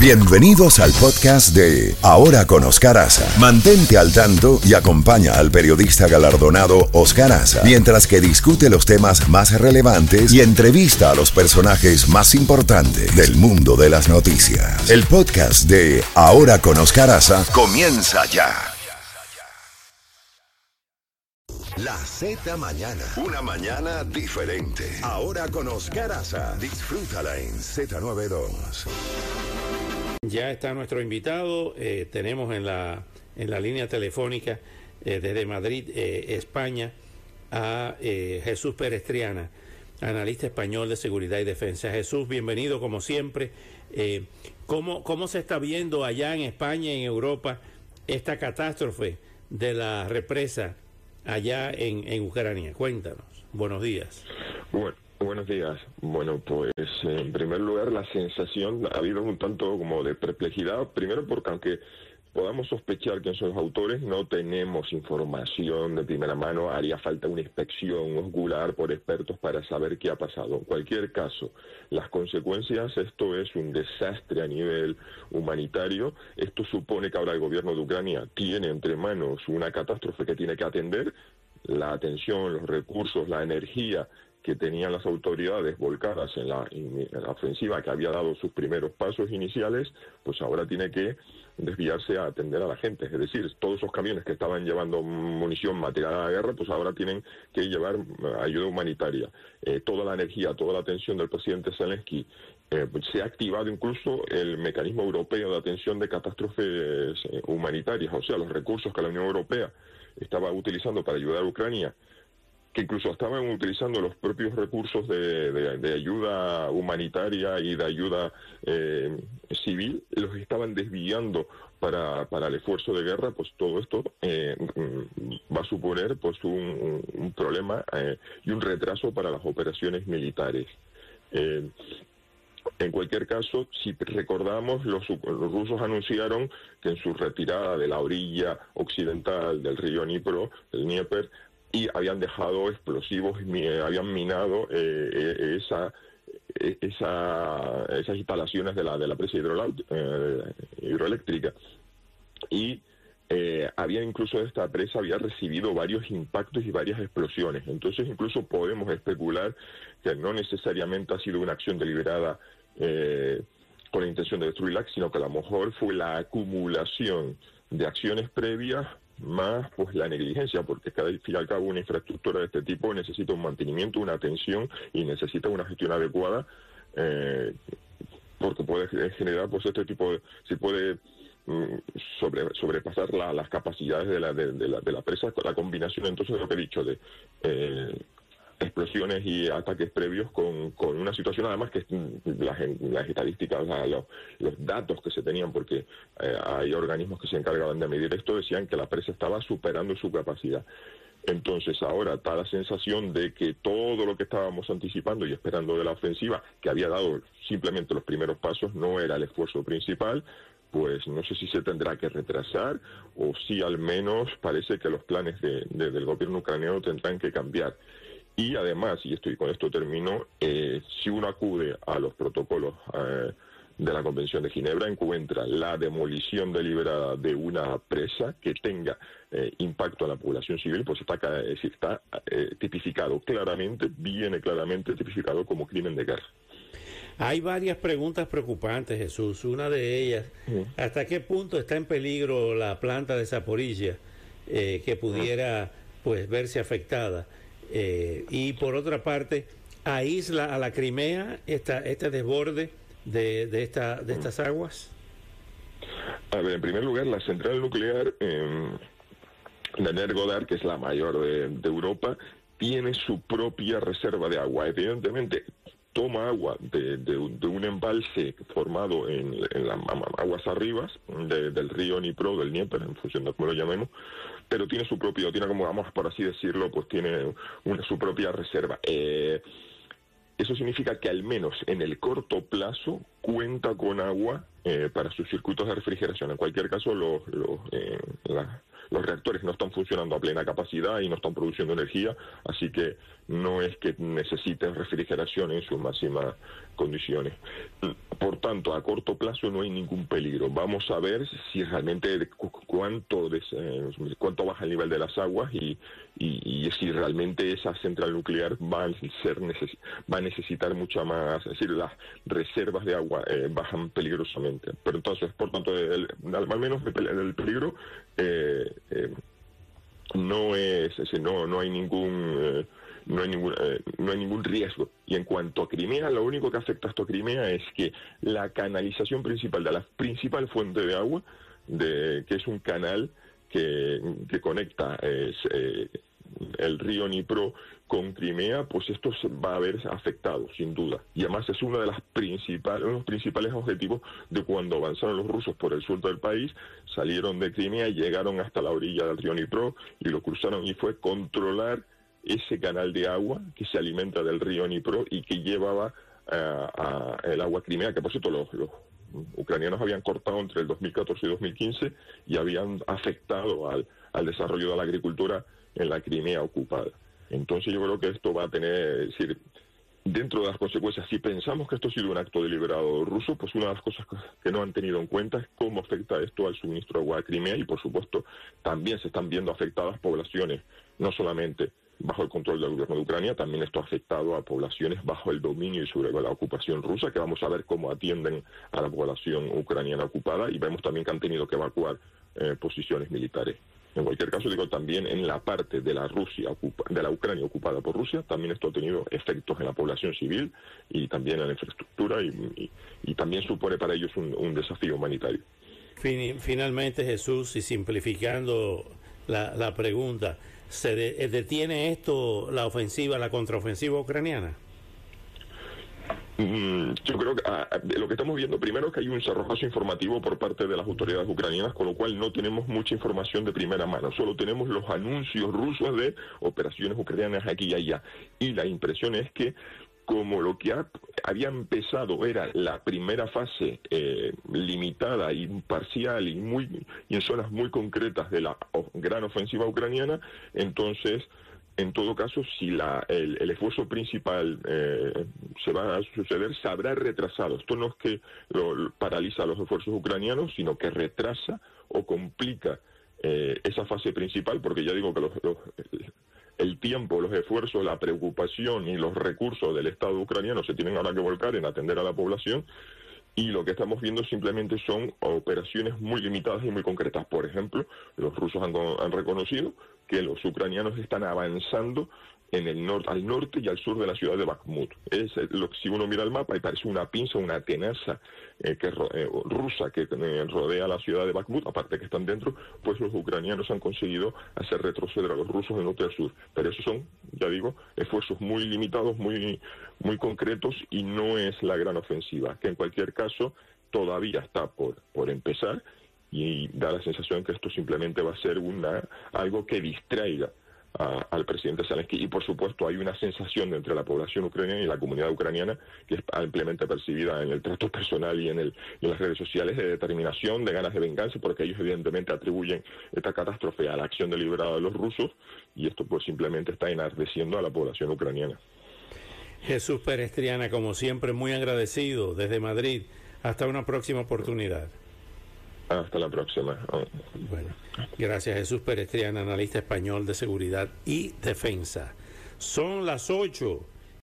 Bienvenidos al podcast de Ahora con Oscar Aza. Mantente al tanto y acompaña al periodista galardonado Oscar Aza mientras que discute los temas más relevantes y entrevista a los personajes más importantes del mundo de las noticias. El podcast de Ahora con Oscar Aza comienza ya. La Z Mañana. Una mañana diferente. Ahora con Oscar Aza. Disfrútala en Z92. Ya está nuestro invitado. eh, tenemos en la, en la línea telefónica eh, desde Madrid, eh, España, a eh, Jesús Perestriana, analista español de seguridad y defensa. Jesús, bienvenido como siempre. ¿cómo, ¿Cómo se está viendo allá en España en Europa esta catástrofe de la represa allá en, en Ucrania? Cuéntanos. Buenos días. Bueno, buenos días. Bueno, pues en primer lugar la sensación ha habido un tanto como de perplejidad, primero porque aunque podamos sospechar quién son los autores, no tenemos información de primera mano, haría falta una inspección ocular por expertos para saber qué ha pasado. En cualquier caso, las consecuencias, esto es un desastre a nivel humanitario, esto supone que ahora el gobierno de Ucrania tiene entre manos una catástrofe que tiene que atender, la atención, los recursos, la energía que tenían las autoridades volcadas en la, en la, ofensiva que había dado sus primeros pasos iniciales, pues ahora tiene que desviarse a atender a la gente. Es decir, todos esos camiones que estaban llevando munición, material a la guerra, pues ahora tienen que llevar ayuda humanitaria. Eh, toda la energía, toda la atención del presidente Zelensky. Eh, se ha activado incluso el mecanismo europeo de atención de catástrofes eh, humanitarias, o sea, los recursos que la Unión Europea estaba utilizando para ayudar a Ucrania que incluso estaban utilizando los propios recursos de, ayuda humanitaria y de ayuda eh, civil, los estaban desviando para, para, el esfuerzo de guerra, pues todo esto eh, va a suponer pues un, un problema eh, y un retraso para las operaciones militares. Eh, en cualquier caso, si recordamos, los, rusos anunciaron que en su retirada de la orilla occidental del río Dnipro, el Dnieper, y habían dejado explosivos, habían minado eh, esa, esa, esas instalaciones de la, de la presa eh, hidroeléctrica. Y eh, había incluso esta presa había recibido varios impactos y varias explosiones. Entonces incluso podemos especular que no necesariamente ha sido una acción deliberada eh, con la intención de destruirla, sino que a lo mejor fue la acumulación de acciones previas más pues la negligencia, porque cada fin y al cabo una infraestructura de este tipo necesita un mantenimiento, una atención y necesita una gestión adecuada, eh, porque puede generar pues este tipo de, si puede sobre, sobrepasar la, las capacidades de la, de, de, la, de la presa, la combinación entonces de lo que he dicho de eh, explosiones y ataques previos con, con, una situación además que las, las estadísticas, los, los, datos que se tenían, porque eh, hay organismos que se encargaban de medir esto, decían que la presa estaba superando su capacidad. Entonces ahora está la sensación de que todo lo que estábamos anticipando y esperando de la ofensiva, que había dado simplemente los primeros pasos, no era el esfuerzo principal, pues no sé si se tendrá que retrasar o si al menos parece que los planes de, de, del gobierno ucraniano tendrán que cambiar. Y además, y esto y con esto termino, eh, si uno acude a los protocolos eh, de la Convención de Ginebra, encuentra la demolición deliberada de una presa que tenga eh, impacto a la población civil, pues está, está tipificado claramente, viene claramente tipificado como crimen de guerra. Hay varias preguntas preocupantes, Jesús. Una de ellas, ¿hasta qué punto está en peligro la planta de Zaporilla que pudiera pues verse afectada? Eh, y por otra parte, ¿aísla a la Crimea esta, este desborde de, de, esta, de estas aguas? A ver, en primer lugar, la central nuclear eh, de Energodar, que es la mayor de Europa, tiene su propia reserva de agua. Evidentemente, toma agua de, de, de, un embalse formado en, en las aguas arribas de, del río Dnipro, del Dnieper, en función de cómo lo llamemos, pero tiene su propio, tiene como vamos por así decirlo, pues tiene una, su propia reserva. Eh, eso significa que al menos en el corto plazo cuenta con agua eh, para sus circuitos de refrigeración. En cualquier caso, los, los, eh, la, los reactores no están funcionando a plena capacidad y no están produciendo energía, así que no es que necesiten refrigeración en sus máximas condiciones. Por tanto, a corto plazo no hay ningún peligro. Vamos a ver si realmente cuánto, eh, cuánto baja el nivel de las aguas y, y, si realmente esa central nuclear va a, ser va a necesitar mucha más, es decir, las reservas de agua eh, bajan peligrosamente. Pero entonces, por tanto, al menos el, peligro eh, no es, no, no hay ningún no hay, ningún, eh, no hay ningún riesgo. Y en cuanto a Crimea, lo único que afecta a esto a Crimea es que la canalización principal de la principal fuente de agua, de, que es un canal que, conecta eh, el río Nipro con Crimea, pues esto va a ver afectado, sin duda. Y además es uno de, las uno de los principales objetivos de cuando avanzaron los rusos por el sur del país, salieron de Crimea, llegaron hasta la orilla del río Nipro y lo cruzaron y fue controlar ese canal de agua que se alimenta del río Nipro y que llevaba eh, el agua Crimea, que por cierto los, ucranianos habían cortado entre el 2014 y 2015 y habían afectado al, desarrollo de la agricultura en la Crimea ocupada. Entonces yo creo que esto va a tener, decir, dentro de las consecuencias, si pensamos que esto ha sido un acto deliberado ruso, pues una de las cosas que no han tenido en cuenta es cómo afecta esto al suministro de agua a Crimea y por supuesto también se están viendo afectadas poblaciones, no solamente bajo el control del gobierno de Ucrania. También esto ha afectado a poblaciones bajo el dominio y sobre la ocupación rusa, que vamos a ver cómo atienden a la población ucraniana ocupada y vemos también que han tenido que evacuar eh, posiciones militares. En cualquier caso, digo, también en la parte de la Rusia, de la Ucrania ocupada por Rusia, también esto ha tenido efectos en la población civil y también en la infraestructura y, también supone para ellos un, desafío humanitario. Finalmente, Jesús, y simplificando la, la pregunta, ¿Se eh, detiene esto la ofensiva, la contraofensiva ucraniana? Mm, yo creo que ah, ah, lo que estamos viendo primero es que hay un cerrojazo informativo por parte de las autoridades ucranianas, con lo cual no tenemos mucha información de primera mano, solo tenemos los anuncios rusos de operaciones ucranianas aquí y allá. Y la impresión es que como lo que había empezado era la primera fase eh, limitada y parcial y, muy, y en zonas muy concretas de la gran ofensiva ucraniana, entonces en todo caso, si la, el, esfuerzo principal eh, se va a suceder, se habrá retrasado. Esto no es que lo, paraliza los esfuerzos ucranianos, sino que retrasa o complica eh, esa fase principal, porque ya digo que los, el tiempo, los esfuerzos, la preocupación y los recursos del Estado ucraniano se tienen ahora que volcar en atender a la población y lo que estamos viendo simplemente son operaciones muy limitadas y muy concretas. Por ejemplo, los rusos han, han reconocido que los ucranianos están avanzando en el norte, al norte y al sur de la ciudad de Bakhmut. Es lo que si uno mira el mapa parece una pinza, una tenaza eh, que, eh, rusa que eh, rodea la ciudad de Bakhmut, aparte que están dentro, pues los ucranianos han conseguido hacer retroceder a los rusos de norte a sur. Pero esos son, ya digo, esfuerzos muy limitados, muy, muy concretos y no es la gran ofensiva, que en cualquier caso todavía está por, por empezar y da la sensación que esto simplemente va a ser una, algo que distraiga al presidente Zelensky. Y por supuesto hay una sensación entre la población ucraniana y la comunidad ucraniana que es ampliamente percibida en el trato personal y en, el, en las redes sociales de determinación, de ganas de venganza, porque ellos evidentemente atribuyen esta catástrofe a la acción deliberada de los rusos y esto pues simplemente está enardeciendo a la población ucraniana. Jesús Perestriana, como siempre, muy agradecido desde Madrid. Hasta una próxima oportunidad. Hasta la próxima. Bueno, gracias Jesús Perestriana, analista español de seguridad y defensa. Son las 8